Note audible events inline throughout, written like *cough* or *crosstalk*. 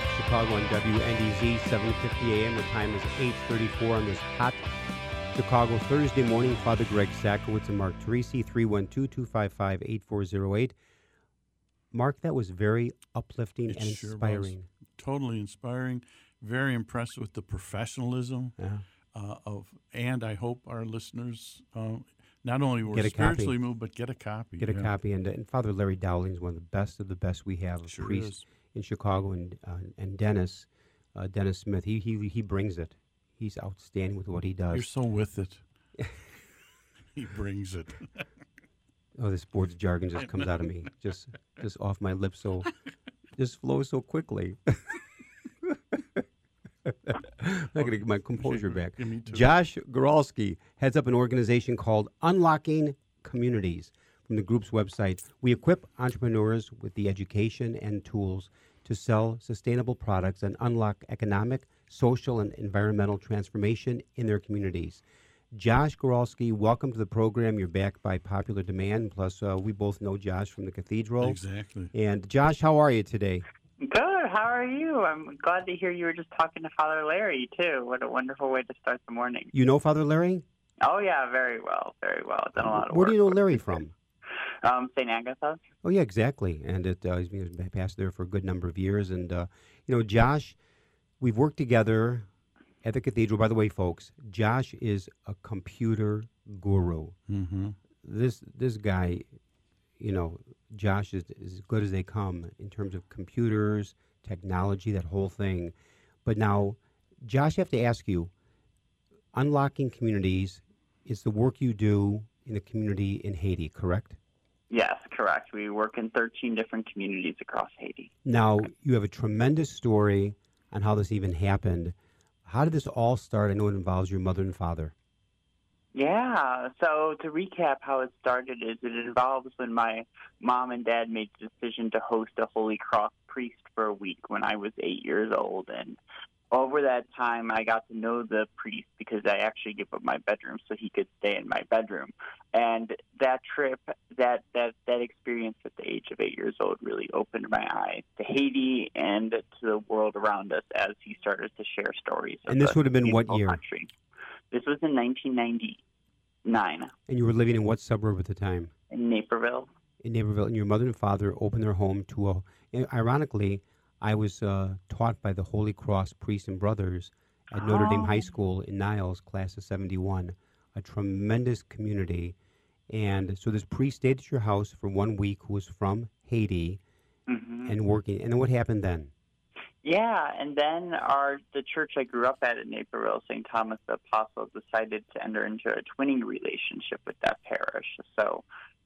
Chicago on WNDZ 750 AM. The time is 8.34 on this hot Chicago Thursday morning. Father Greg Sakowicz and Mark Teresi, 312-255-8408. Mark, that was very uplifting It and sure inspiring. Totally inspiring. Very impressed with the professionalism Yeah. uh, of, and I hope our listeners uh, not only were a copy. spiritually moved, but get a copy. Get a yeah. copy. And, and Father Larry Dowling is one of the best of the best we have Sure priests is. In Chicago. And, uh, and Dennis, uh, Dennis Smith, he, he, he brings it. He's outstanding with what he does. You're so with it. *laughs* he brings it. Oh, this sports jargon just comes out of me, *laughs* just just off my lips, so just flows so quickly. I'm not gonna get my composure back. Yeah, me too. Josh Goralski heads up an organization called Unlocking Communities. From the group's website, we equip entrepreneurs with the education and tools to sell sustainable products and unlock economic, social, and environmental transformation in their communities. Josh Goralski, welcome to the program. You're back by popular demand. Plus, uh, we both know Josh from the cathedral. Exactly. And Josh, how are you today? Good. How are you? I'm glad to hear you were just talking to Father Larry too. What a wonderful way to start the morning. You know Father Larry? Oh yeah, very well, very well. Done a lot of Where work. do you know Larry from? Um, St. Agatha. Oh yeah, exactly. And it, uh, he's been a pastor there for a good number of years. And uh, you know, Josh, we've worked together at the cathedral. By the way, folks, Josh is a computer guru. Mm-hmm. This this guy, you know, Josh is, is as good as they come in terms of computers, technology, that whole thing. But now, Josh, I have to ask you, unlocking communities is the work you do in the community in Haiti, correct? Yes, correct. We work in 13 different communities across Haiti. Now, you have a tremendous story on how this even happened. How did this all start? I know it involves your mother and father. Yeah. So to recap, how it started is it involves when my mom and dad made the decision to host a Holy Cross priest for a week when I was eight years old, and over that time, I got to know the priest because I actually gave up my bedroom so he could stay in my bedroom. And that trip, that that that experience at the age of eight years old, really opened my eyes to Haiti and to the world around us as he started to share stories. of And this would have been what year? Country. This was in 1999 And you were living in what suburb at the time? in Naperville. In Naperville. And your mother and father opened their home to a. ironically, I was uh, taught by the Holy Cross Priests and Brothers at Notre Dame High Oh. School in Niles, class of 71. A tremendous community. And so this priest stayed at your house for one week who was from Haiti hmm and working. And then what happened then? Yeah, and then our the church I grew up at in Naperville, St. Thomas the Apostle, decided to enter into a twinning relationship with that parish. So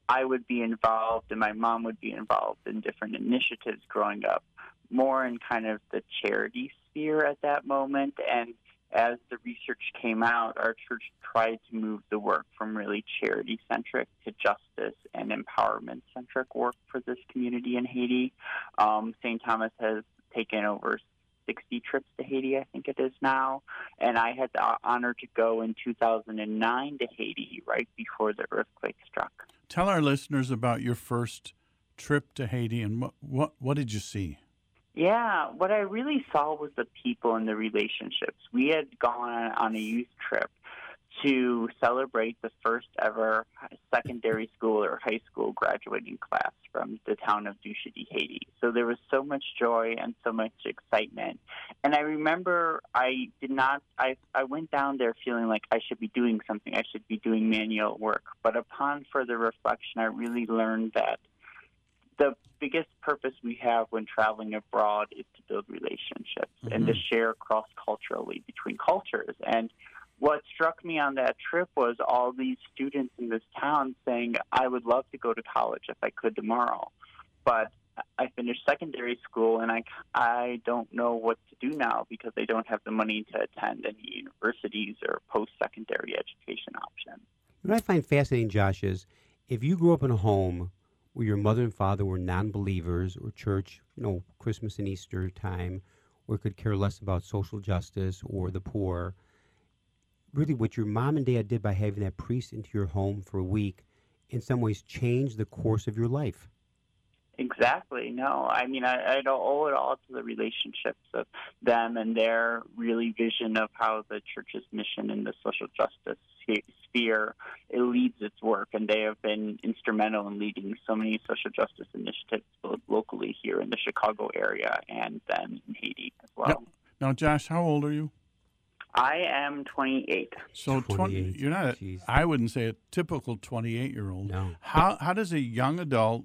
I would be involved, and my mom would be involved in different initiatives growing up, more in kind of the charity sphere at that moment. And as the research came out, our church tried to move the work from really charity centric to justice and empowerment centric work for this community in Haiti. Um, St. Thomas has taken over 60 trips to Haiti, I think it is now. And I had the honor to go in 2009 to Haiti right before the earthquake struck. Tell our listeners about your first trip to Haiti and what what, what did you see? Yeah, what I really saw was the people and the relationships. We had gone on a youth trip to celebrate the first ever secondary school or high school graduating class from the town of Dusheti, Haiti. So there was so much joy and so much excitement. And I remember I did not, I, I went down there feeling like I should be doing something, I should be doing manual work. But upon further reflection, I really learned that the biggest purpose we have when traveling abroad is to build relationships mm-hmm. and to mm-hmm. share cross culturally between cultures. And what struck me on that trip was all these students in this town saying, I would love to go to college if I could tomorrow. But I finished secondary school and I, I don't know what to do now because I don't have the money to attend any universities or post secondary education options. What I find fascinating, Josh, is if you grew up in a home where your mother and father were non believers or church, you know, Christmas and Easter time, or could care less about social justice or the poor, really what your mom and dad did by having that priest into your home for a week in some ways changed the course of your life. Exactly. No, I mean, I, I don't owe it all to the relationships of them and their really vision of how the church's mission in the social justice sphere it leads its work, and they have been instrumental in leading so many social justice initiatives both locally here in the Chicago area and then in Haiti as well. Now, now Josh, how old are you? I am 28. So 28. you're not. A, I wouldn't say a typical 28 year old. No. How how does a young adult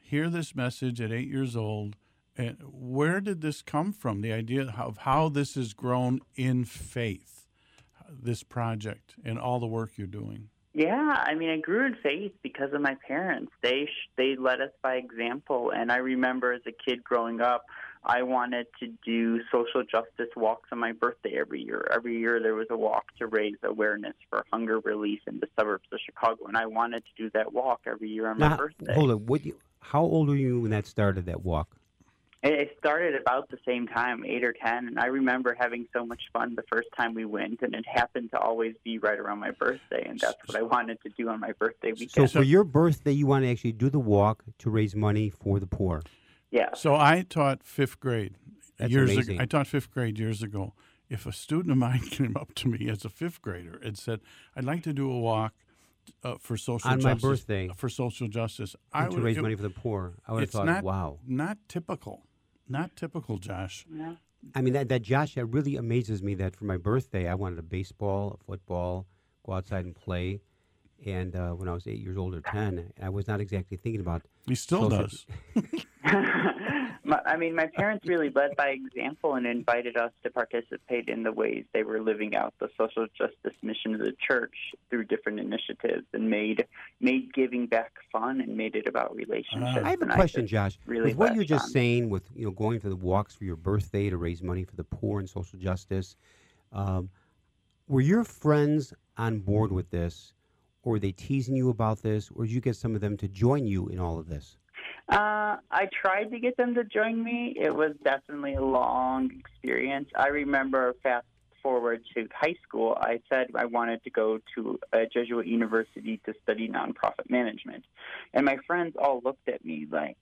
hear this message at eight years old? And where did this come from? The idea of how this has grown in faith, this project, and all the work you're doing. Yeah, I mean, I grew in faith because of my parents. They they led us by example, and I remember as a kid growing up I wanted to do social justice walks on my birthday every year. Every year there was a walk to raise awareness for hunger relief in the suburbs of Chicago, and I wanted to do that walk every year on now, my birthday. Hold on, what you, how old were you when that started? That walk? It started about the same time, eight or ten, and I remember having so much fun the first time we went, and it happened to always be right around my birthday, and that's what I wanted to do on my birthday weekend. So for your birthday, you want to actually do the walk to raise money for the poor. Yeah. So I taught fifth grade That's years amazing. ago. I taught fifth grade years ago. If a student of mine *laughs* came up to me as a fifth grader and said, "I'd like to do a walk uh, for social on justice, my birthday for social justice," I would to raise it, money for the poor, I would have thought, not, "Wow, not typical, not typical, Josh." Yeah. I mean, that, that Josh, that really amazes me that for my birthday, I wanted a baseball, a football, go outside and play. And uh, when I was eight years old or 10, I was not exactly thinking about. He still social, does. *laughs* I mean, my parents really led by example and invited us to participate in the ways they were living out the social justice mission of the church through different initiatives, and made made giving back fun and made it about relationships. I have a and question, Josh. Really with what you're just on. saying, with you know going for the walks for your birthday to raise money for the poor and social justice, um, were your friends on board with this, or were they teasing you about this, or did you get some of them to join you in all of this? Uh, I tried to get them to join me. It was definitely a long experience. I remember fast forward to high school, I said I wanted to go to a Jesuit university to study nonprofit management. And my friends all looked at me like,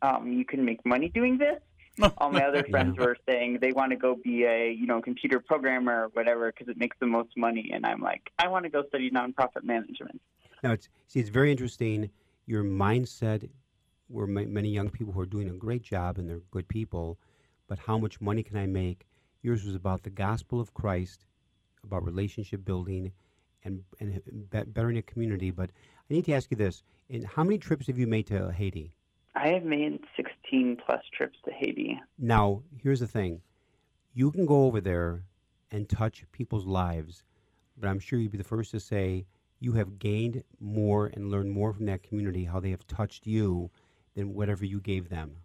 um, you can make money doing this? *laughs* all my other friends were saying they want to go be a you know computer programmer or whatever because it makes the most money and i'm like i want to go study nonprofit management now it's see it's very interesting your mindset where many young people who are doing a great job and they're good people, but how much money can I make? Yours was about the gospel of Christ, about relationship building, and and bettering a community. But I need to ask you this: in how many trips have you made to Haiti? I have made 16 plus trips to Haiti. Now, here's the thing: you can go over there and touch people's lives, but I'm sure you'd be the first to say you have gained more and learned more from that community, how they have touched you than whatever you gave them.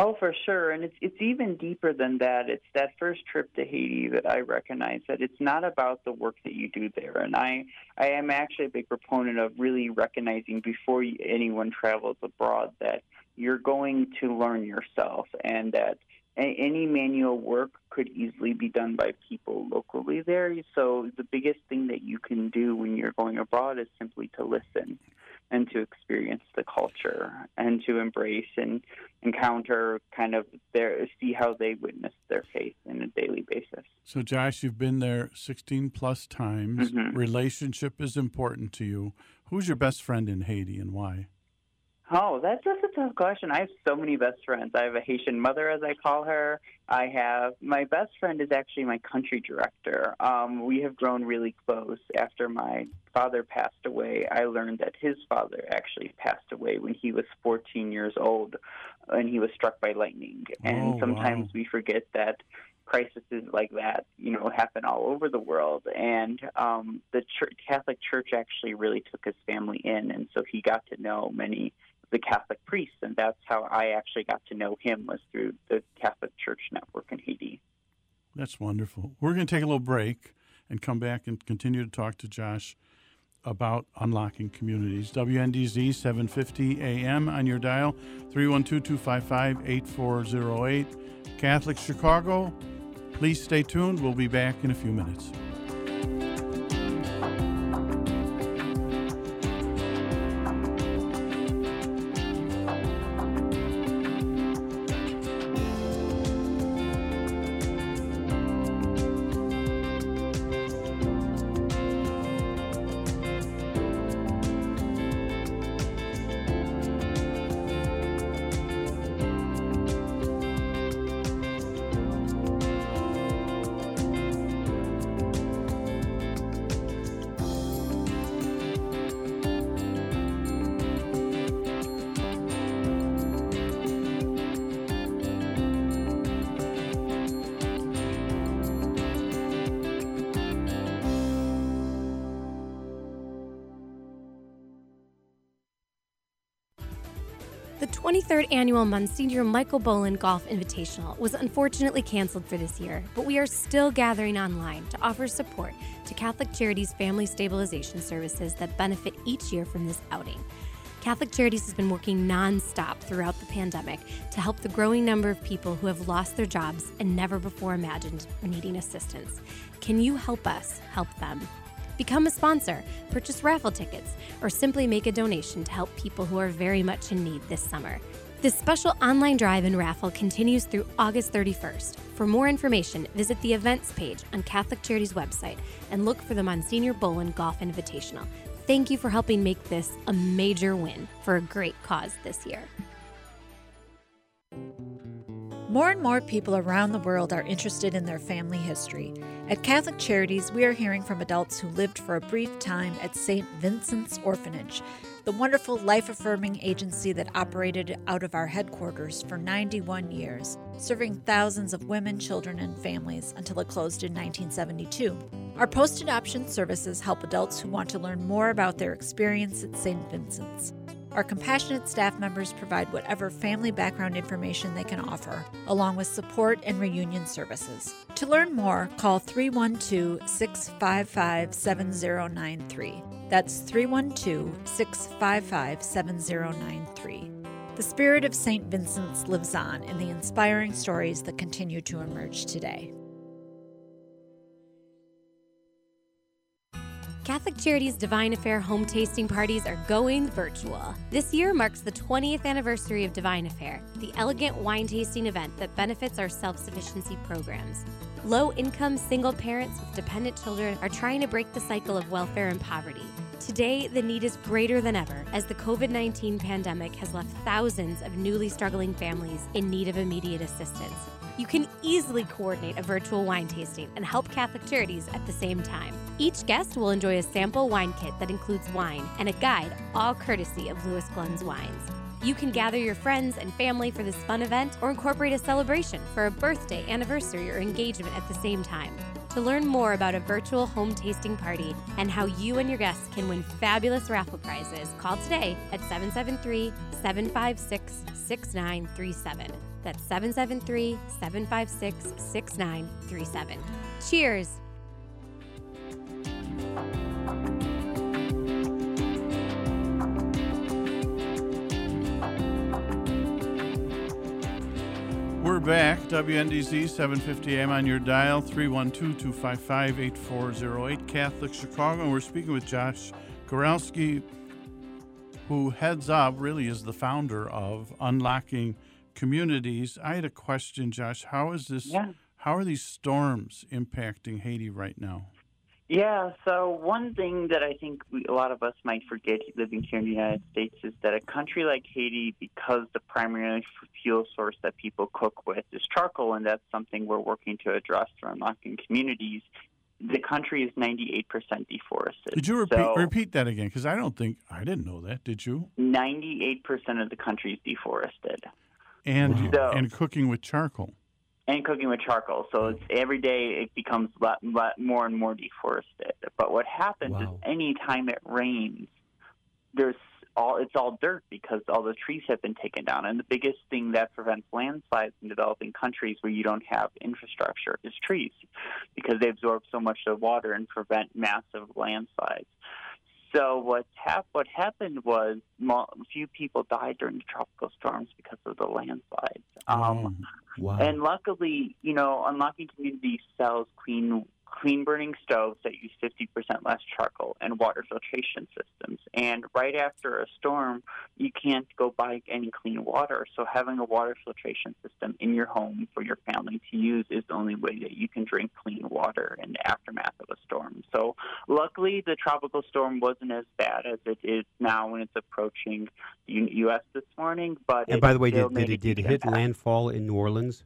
Oh, for sure, and it's it's even deeper than that. It's that first trip to Haiti that I recognize that it's not about the work that you do there, and I I am actually a big proponent of really recognizing before anyone travels abroad that you're going to learn yourself, and that any manual work could easily be done by people locally there. So the biggest thing that you can do when you're going abroad is simply to listen and to experience the culture and to embrace and encounter kind of their see how they witness their faith in a daily basis. So Josh, you've been there 16 plus times. Mm-hmm. Relationship is important to you. Who's your best friend in Haiti and why? Oh, that's just a tough question. I have so many best friends. I have a Haitian mother, as I call her. I have my best friend is actually my country director. Um, we have grown really close. After my father passed away, I learned that his father actually passed away when he was 14 years old, and he was struck by lightning. And Oh, sometimes wow. we forget that crises like that, you know, happen all over the world. And um, the church, Catholic Church actually really took his family in, and so he got to know many the Catholic priest, and that's how I actually got to know him was through the Catholic Church network in Haiti. That's wonderful. We're going to take a little break and come back and continue to talk to Josh about unlocking communities. WNDZ 750 AM on your dial, 312 255 8408. Catholic Chicago, please stay tuned. We'll be back in a few minutes. 23rd annual Monsignor Michael Boland Golf Invitational was unfortunately canceled for this year, but we are still gathering online to offer support to Catholic Charities Family Stabilization Services that benefit each year from this outing. Catholic Charities has been working nonstop throughout the pandemic to help the growing number of people who have lost their jobs and never before imagined needing assistance. Can you help us help them? Become a sponsor, purchase raffle tickets, or simply make a donation to help people who are very much in need this summer. This special online drive and raffle continues through August 31st. For more information, visit the events page on Catholic Charities website and look for the Monsignor Boland Golf Invitational. Thank you for helping make this a major win for a great cause this year. More and more people around the world are interested in their family history. At Catholic Charities, we are hearing from adults who lived for a brief time at St. Vincent's Orphanage, the wonderful life affirming agency that operated out of our headquarters for 91 years, serving thousands of women, children, and families until it closed in 1972. Our post adoption services help adults who want to learn more about their experience at St. Vincent's. Our compassionate staff members provide whatever family background information they can offer, along with support and reunion services. To learn more, call 312 655 7093. That's 312 655 7093. The spirit of St. Vincent's lives on in the inspiring stories that continue to emerge today. Catholic Charities Divine Affair home tasting parties are going virtual. This year marks the 20th anniversary of Divine Affair, the elegant wine tasting event that benefits our self sufficiency programs. Low income single parents with dependent children are trying to break the cycle of welfare and poverty. Today, the need is greater than ever as the COVID 19 pandemic has left thousands of newly struggling families in need of immediate assistance. You can easily coordinate a virtual wine tasting and help Catholic Charities at the same time. Each guest will enjoy a sample wine kit that includes wine and a guide, all courtesy of Louis Glunz Wines. You can gather your friends and family for this fun event or incorporate a celebration for a birthday, anniversary, or engagement at the same time. To learn more about a virtual home tasting party and how you and your guests can win fabulous raffle prizes, call today at 773 756 6937. That's 773 756 6937. Cheers! We're back. WNDZ 750 AM on your dial, 312 255 8408, Catholic Chicago. And we're speaking with Josh Goralski, who heads up, really is the founder of Unlocking Communities. I had a question, Josh. How is this? Yeah. How are these storms impacting Haiti right now? Yeah, so one thing that I think we, a lot of us might forget living here in the United States is that a country like Haiti, because the primary fuel source that people cook with is charcoal, and that's something we're working to address through unlocking communities, the country is 98% deforested. Did you repeat, So repeat that again? Because I don't think I didn't know that. Did you? 98% of the country is deforested. And Wow. and cooking with charcoal. And cooking with charcoal. So it's mm. every day it becomes lot, lot more and more deforested. But what happens Wow. is any time it rains, there's all it's all dirt because all the trees have been taken down. And the biggest thing that prevents landslides in developing countries where you don't have infrastructure is trees, because they absorb so much of the water and prevent massive landslides. So what hap- what happened was mo- few people died during the tropical storms because of the landslides. Um, Wow. and luckily, you know, Unlocking Community sells clean clean burning stoves that use 50% less charcoal and water filtration systems. And right after a storm, you can't go buy any clean water. So having a water filtration system in your home for your family to use is the only way that you can drink clean water in the aftermath of a storm. So luckily, the tropical storm wasn't as bad as it is now when it's approaching the U.S. this morning. But and by the way, did, did it did it hit landfall in New Orleans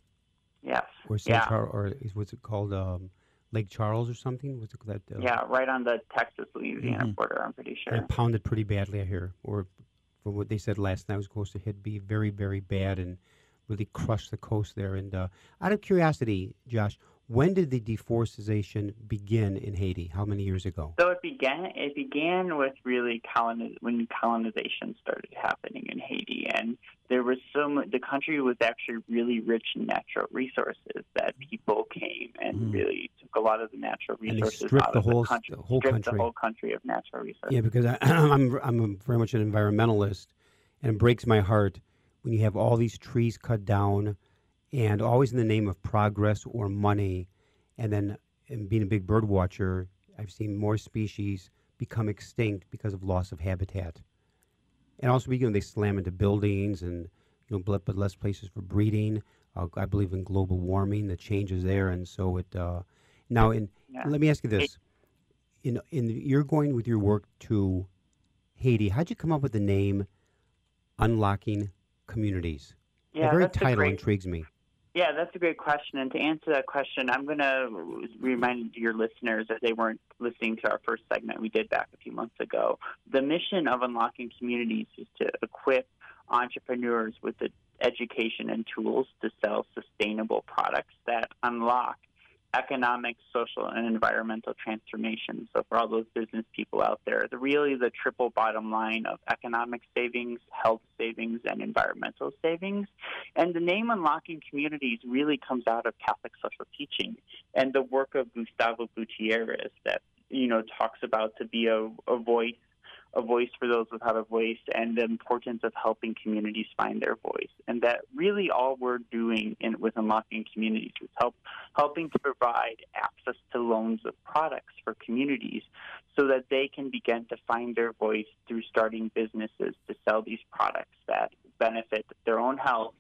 Yes. or St. Yeah. Or is, what's it called um, Lake Charles or something? Was it? That, uh, Yeah, right on the Texas Louisiana Mhm. border. I'm pretty sure. It pounded pretty badly, I hear. Or from what they said last night, it was supposed to hit be very, very bad and really crush the coast there. And uh, out of curiosity, Josh, when did the deforestation begin in Haiti? How many years ago? So it began. It began with really coloniz- when colonization started happening in Haiti, and there was so mu The country was actually really rich in natural resources that people came and Mhm. really took a lot of the natural Mm-hmm. And they resources stripped out the of whole the country. the whole stripped country. the whole country of natural resources. Yeah, because I, *clears throat* I'm I'm very much an environmentalist, and it breaks my heart when you have all these trees cut down, and always in the name of progress or money, and then and being a big bird watcher, I've seen more species become extinct because of loss of habitat, and also because they slam into buildings and you know but but less places for breeding. Uh, I believe in global warming, the changes there, and so it. Uh, now, in Yeah. let me ask you this: in in you're going with your work to Haiti. How'd you come up with the name Unlocking Communities? Yeah, the very title great- intrigues me. Yeah, that's a great question. And to answer that question, I'm going to remind your listeners that they weren't listening to our first segment we did back a few months ago. The mission of Unlocking Communities is to equip entrepreneurs with the education and tools to sell sustainable products that unlock economic, social, and environmental transformation. So for all those business people out there, the really the triple bottom line of economic savings, health savings, and environmental savings. And the name Unlocking Communities really comes out of Catholic social teaching and the work of Gustavo Gutierrez that, you know, talks about to be a, a voice a voice for those without a voice and the importance of helping communities find their voice. And that really all we're doing in with unlocking communities is help helping to provide access to loans of products for communities so that they can begin to find their voice through starting businesses to sell these products that benefit their own health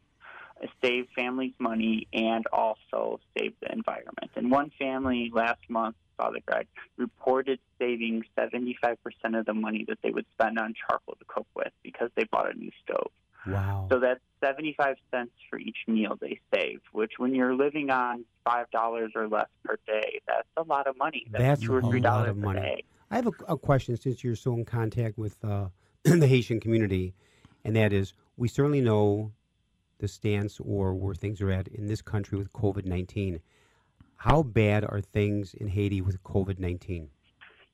save families money and also save the environment. And one family last month, Father Greg, reported saving 75% of the money that they would spend on charcoal to cook with because they bought a new stove. Wow. So that's 75 cents for each meal they save, which when you're living on $5 or less per day, that's a lot of money. That's, That's two or a three lot dollars of a money. day. I have a, a question since you're so in contact with uh, *clears throat* the Haitian community, and that is we certainly know the stance or where things are at in this country with COVID 19. How bad are things in Haiti with COVID 19?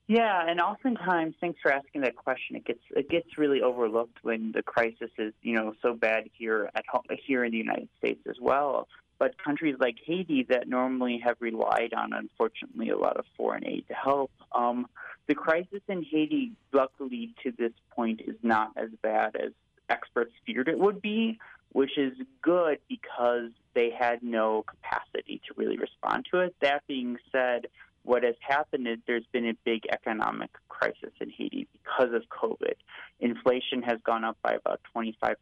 Yeah, and oftentimes, thanks for asking that question. It gets it gets really overlooked when the crisis is you know so bad here at home, here in the United States as well. But countries like Haiti that normally have relied on, unfortunately, a lot of foreign aid to help, um, the crisis in Haiti, luckily to this point, is not as bad as experts feared it would be, which is good because they had no capacity to really respond to it. That being said, what has happened is there's been a big economic crisis in Haiti because of COVID. inflation has gone up by about 25%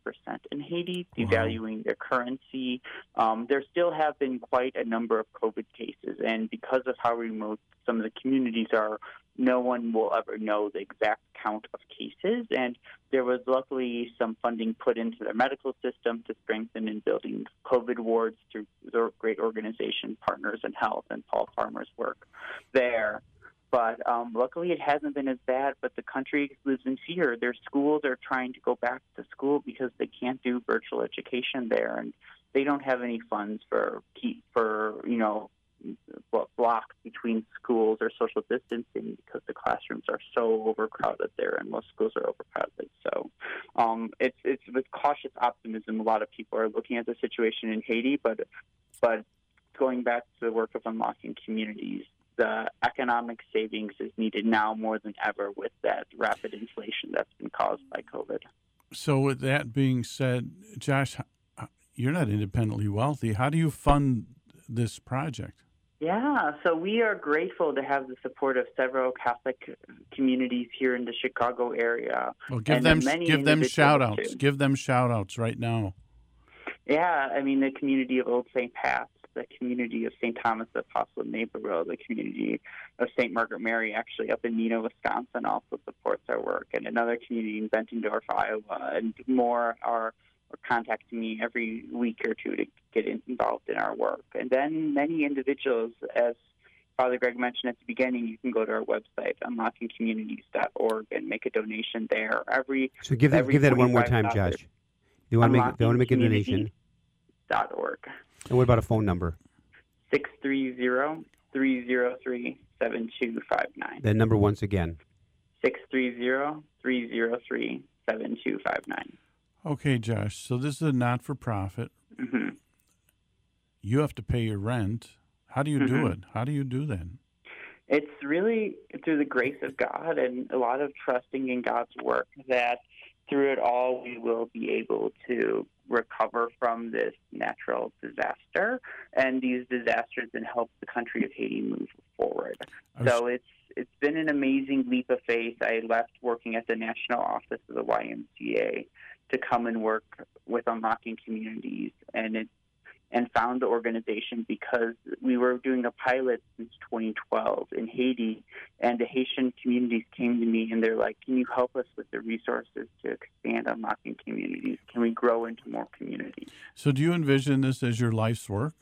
in Haiti, devaluing wow. their currency. Um, there still have been quite a number of COVID cases, and because of how remote some of the communities are, no one will ever know the exact count of cases. And there was luckily some funding put into their medical system to strengthen and building COVID wards through the great organization Partners in Health and Paul Farmer's work there. But um, luckily, it hasn't been as bad. But the country lives in fear. Their schools are trying to go back to school because they can't do virtual education there, and they don't have any funds for for you know blocks between schools or social distancing because the classrooms are so overcrowded there, and most schools are overcrowded. So um, it's it's with cautious optimism. A lot of people are looking at the situation in Haiti, but but going back to the work of unlocking communities, the economic savings is needed now more than ever with that rapid inflation that's been caused by COVID. So, with that being said, Josh, you're not independently wealthy. How do you fund this project? Yeah, so we are grateful to have the support of several Catholic communities here in the Chicago area. Well, give them give them shout outs. Too. Give them shout outs right now. Yeah, I mean the community of Old St. Pat's, the community of St. Thomas the Apostle in Naperville, the community of St. Margaret Mary, actually up in Neenah, Wisconsin, also supports our work, and another community in Bettendorf, Iowa, and more are or contacting me every week or two to get involved in our work. And then many individuals, as Father Greg mentioned at the beginning, you can go to our website, unlockingcommunities.org, and make a donation there. Every so give that give that one more time, Josh. You want to make they want to make a donation. Dot org. And what about a phone number? 630 303 7259. That number once again. 630 303 7259. Okay, Josh. So this is a not for profit. Mm-hmm. You have to pay your rent. How do you mm-hmm. do it? How do you do that? It's really through the grace of God and a lot of trusting in God's work that through it all we will be able to recover from this natural disaster and these disasters and help the country of Haiti move forward. Was... So it's it's been an amazing leap of faith. I left working at the national office of the YMCA to come and work with unlocking communities and it and found the organization because we were doing a pilot since 2012 in Haiti, and the Haitian communities came to me and they're like, "Can you help us with the resources to expand unlocking communities? Can we grow into more communities?" So, do you envision this as your life's work?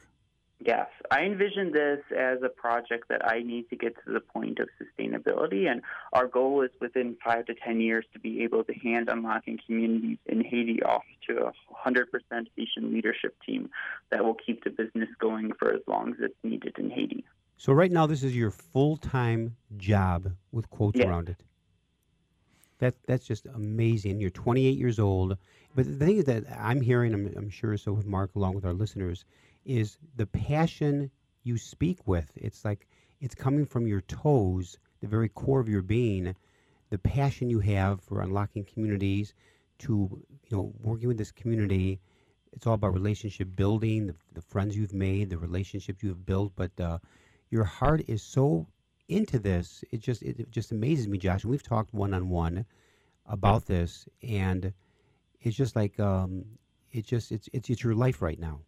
Yes, I envision this as a project that I need to get to the point of sustainability, and our goal is within five to ten years to be able to hand unlocking communities in Haiti off to a 100% Haitian leadership team that will keep the business going for as long as it's needed in Haiti. So right now, this is your full-time job with quotes yes. around it. That that's just amazing. You're 28 years old, but the thing is that I'm hearing, I'm, I'm sure so with Mark, along with our listeners is the passion you speak with. It's like it's coming from your toes, the very core of your being, the passion you have for unlocking communities, to you know working with this community. It's all about relationship building, the, the friends you've made, the relationships you have built. But uh, your heart is so into this. It just it just amazes me, Josh. And we've talked one on one about this, and it's just like um, it just it's it's it's your life right now.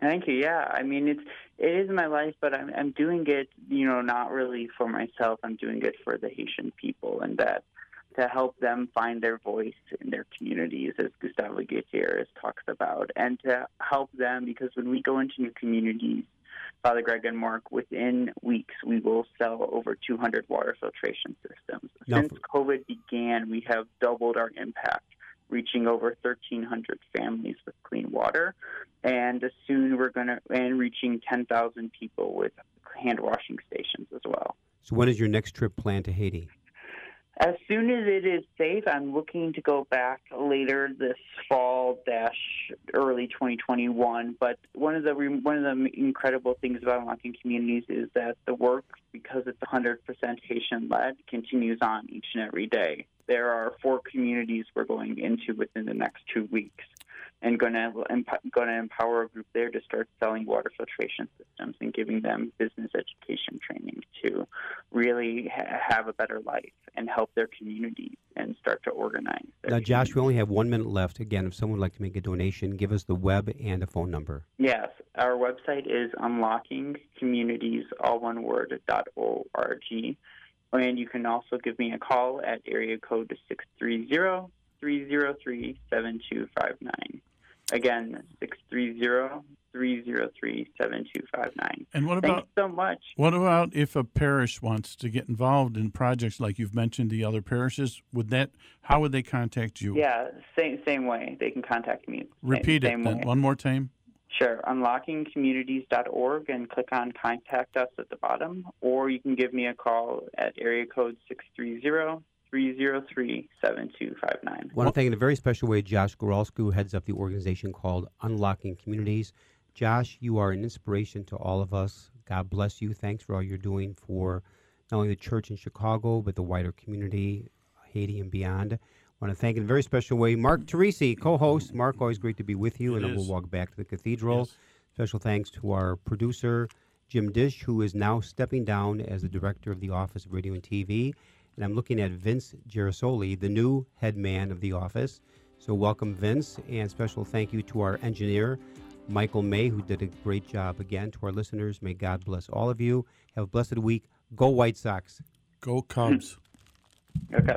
Thank you. Yeah, I mean it's it is my life, but I'm I'm doing it, you know, not really for myself. I'm doing it for the Haitian people, and that to help them find their voice in their communities, as Gustavo Gutierrez talks about, and to help them because when we go into new communities, Father Greg and Mark, within weeks we will sell over 200 water filtration systems. Since COVID began, we have doubled our impact reaching over 1,300 families with clean water, and soon we're going to and reaching 10,000 people with hand washing stations as well. So, when is your next trip planned to Haiti? As soon as it is safe, I'm looking to go back later this fall dash early 2021. But one of the one of the incredible things about unlocking communities is that the work, because it's 100% Haitian led, continues on each and every day. There are four communities we're going into within the next two weeks, and going to going to empower a group there to start selling water filtration systems and giving them business education training to really ha- have a better life and help their communities and start to organize. Now, Josh, we only have one minute left. Again, if someone would like to make a donation, give us the web and a phone number. Yes, our website is unlockingcommunities, all one word, dot org. And you can also give me a call at area code 630 303 7259. Again, 630 303 7259. And what about you so much. what about if a parish wants to get involved in projects like you've mentioned the other parishes? Would that how would they contact you? Yeah, same same way. They can contact me. Repeat same it then, one more time. Sure. Unlockingcommunities.org and click on contact us at the bottom, or you can give me a call at area code 630 303 7259. I want to thank in a very special way Josh Goralski, who heads up the organization called Unlocking Communities. Josh, you are an inspiration to all of us. God bless you. Thanks for all you're doing for not only the church in Chicago, but the wider community, Haiti and beyond. I want to thank in a very special way Mark mm. Teresi, co host. Mark, always great to be with you, It and then we'll walk back to the cathedral. Yes. Special thanks to our producer, Jim Dish, who is now stepping down as the director of the Office of Radio and TV. And I'm looking at Vince Girasoli, the new head man of the office. So welcome, Vince, and special thank you to our engineer, Michael May, who did a great job again. To our listeners, may God bless all of you. Have a blessed week. Go White Sox. Go Cubs. Okay.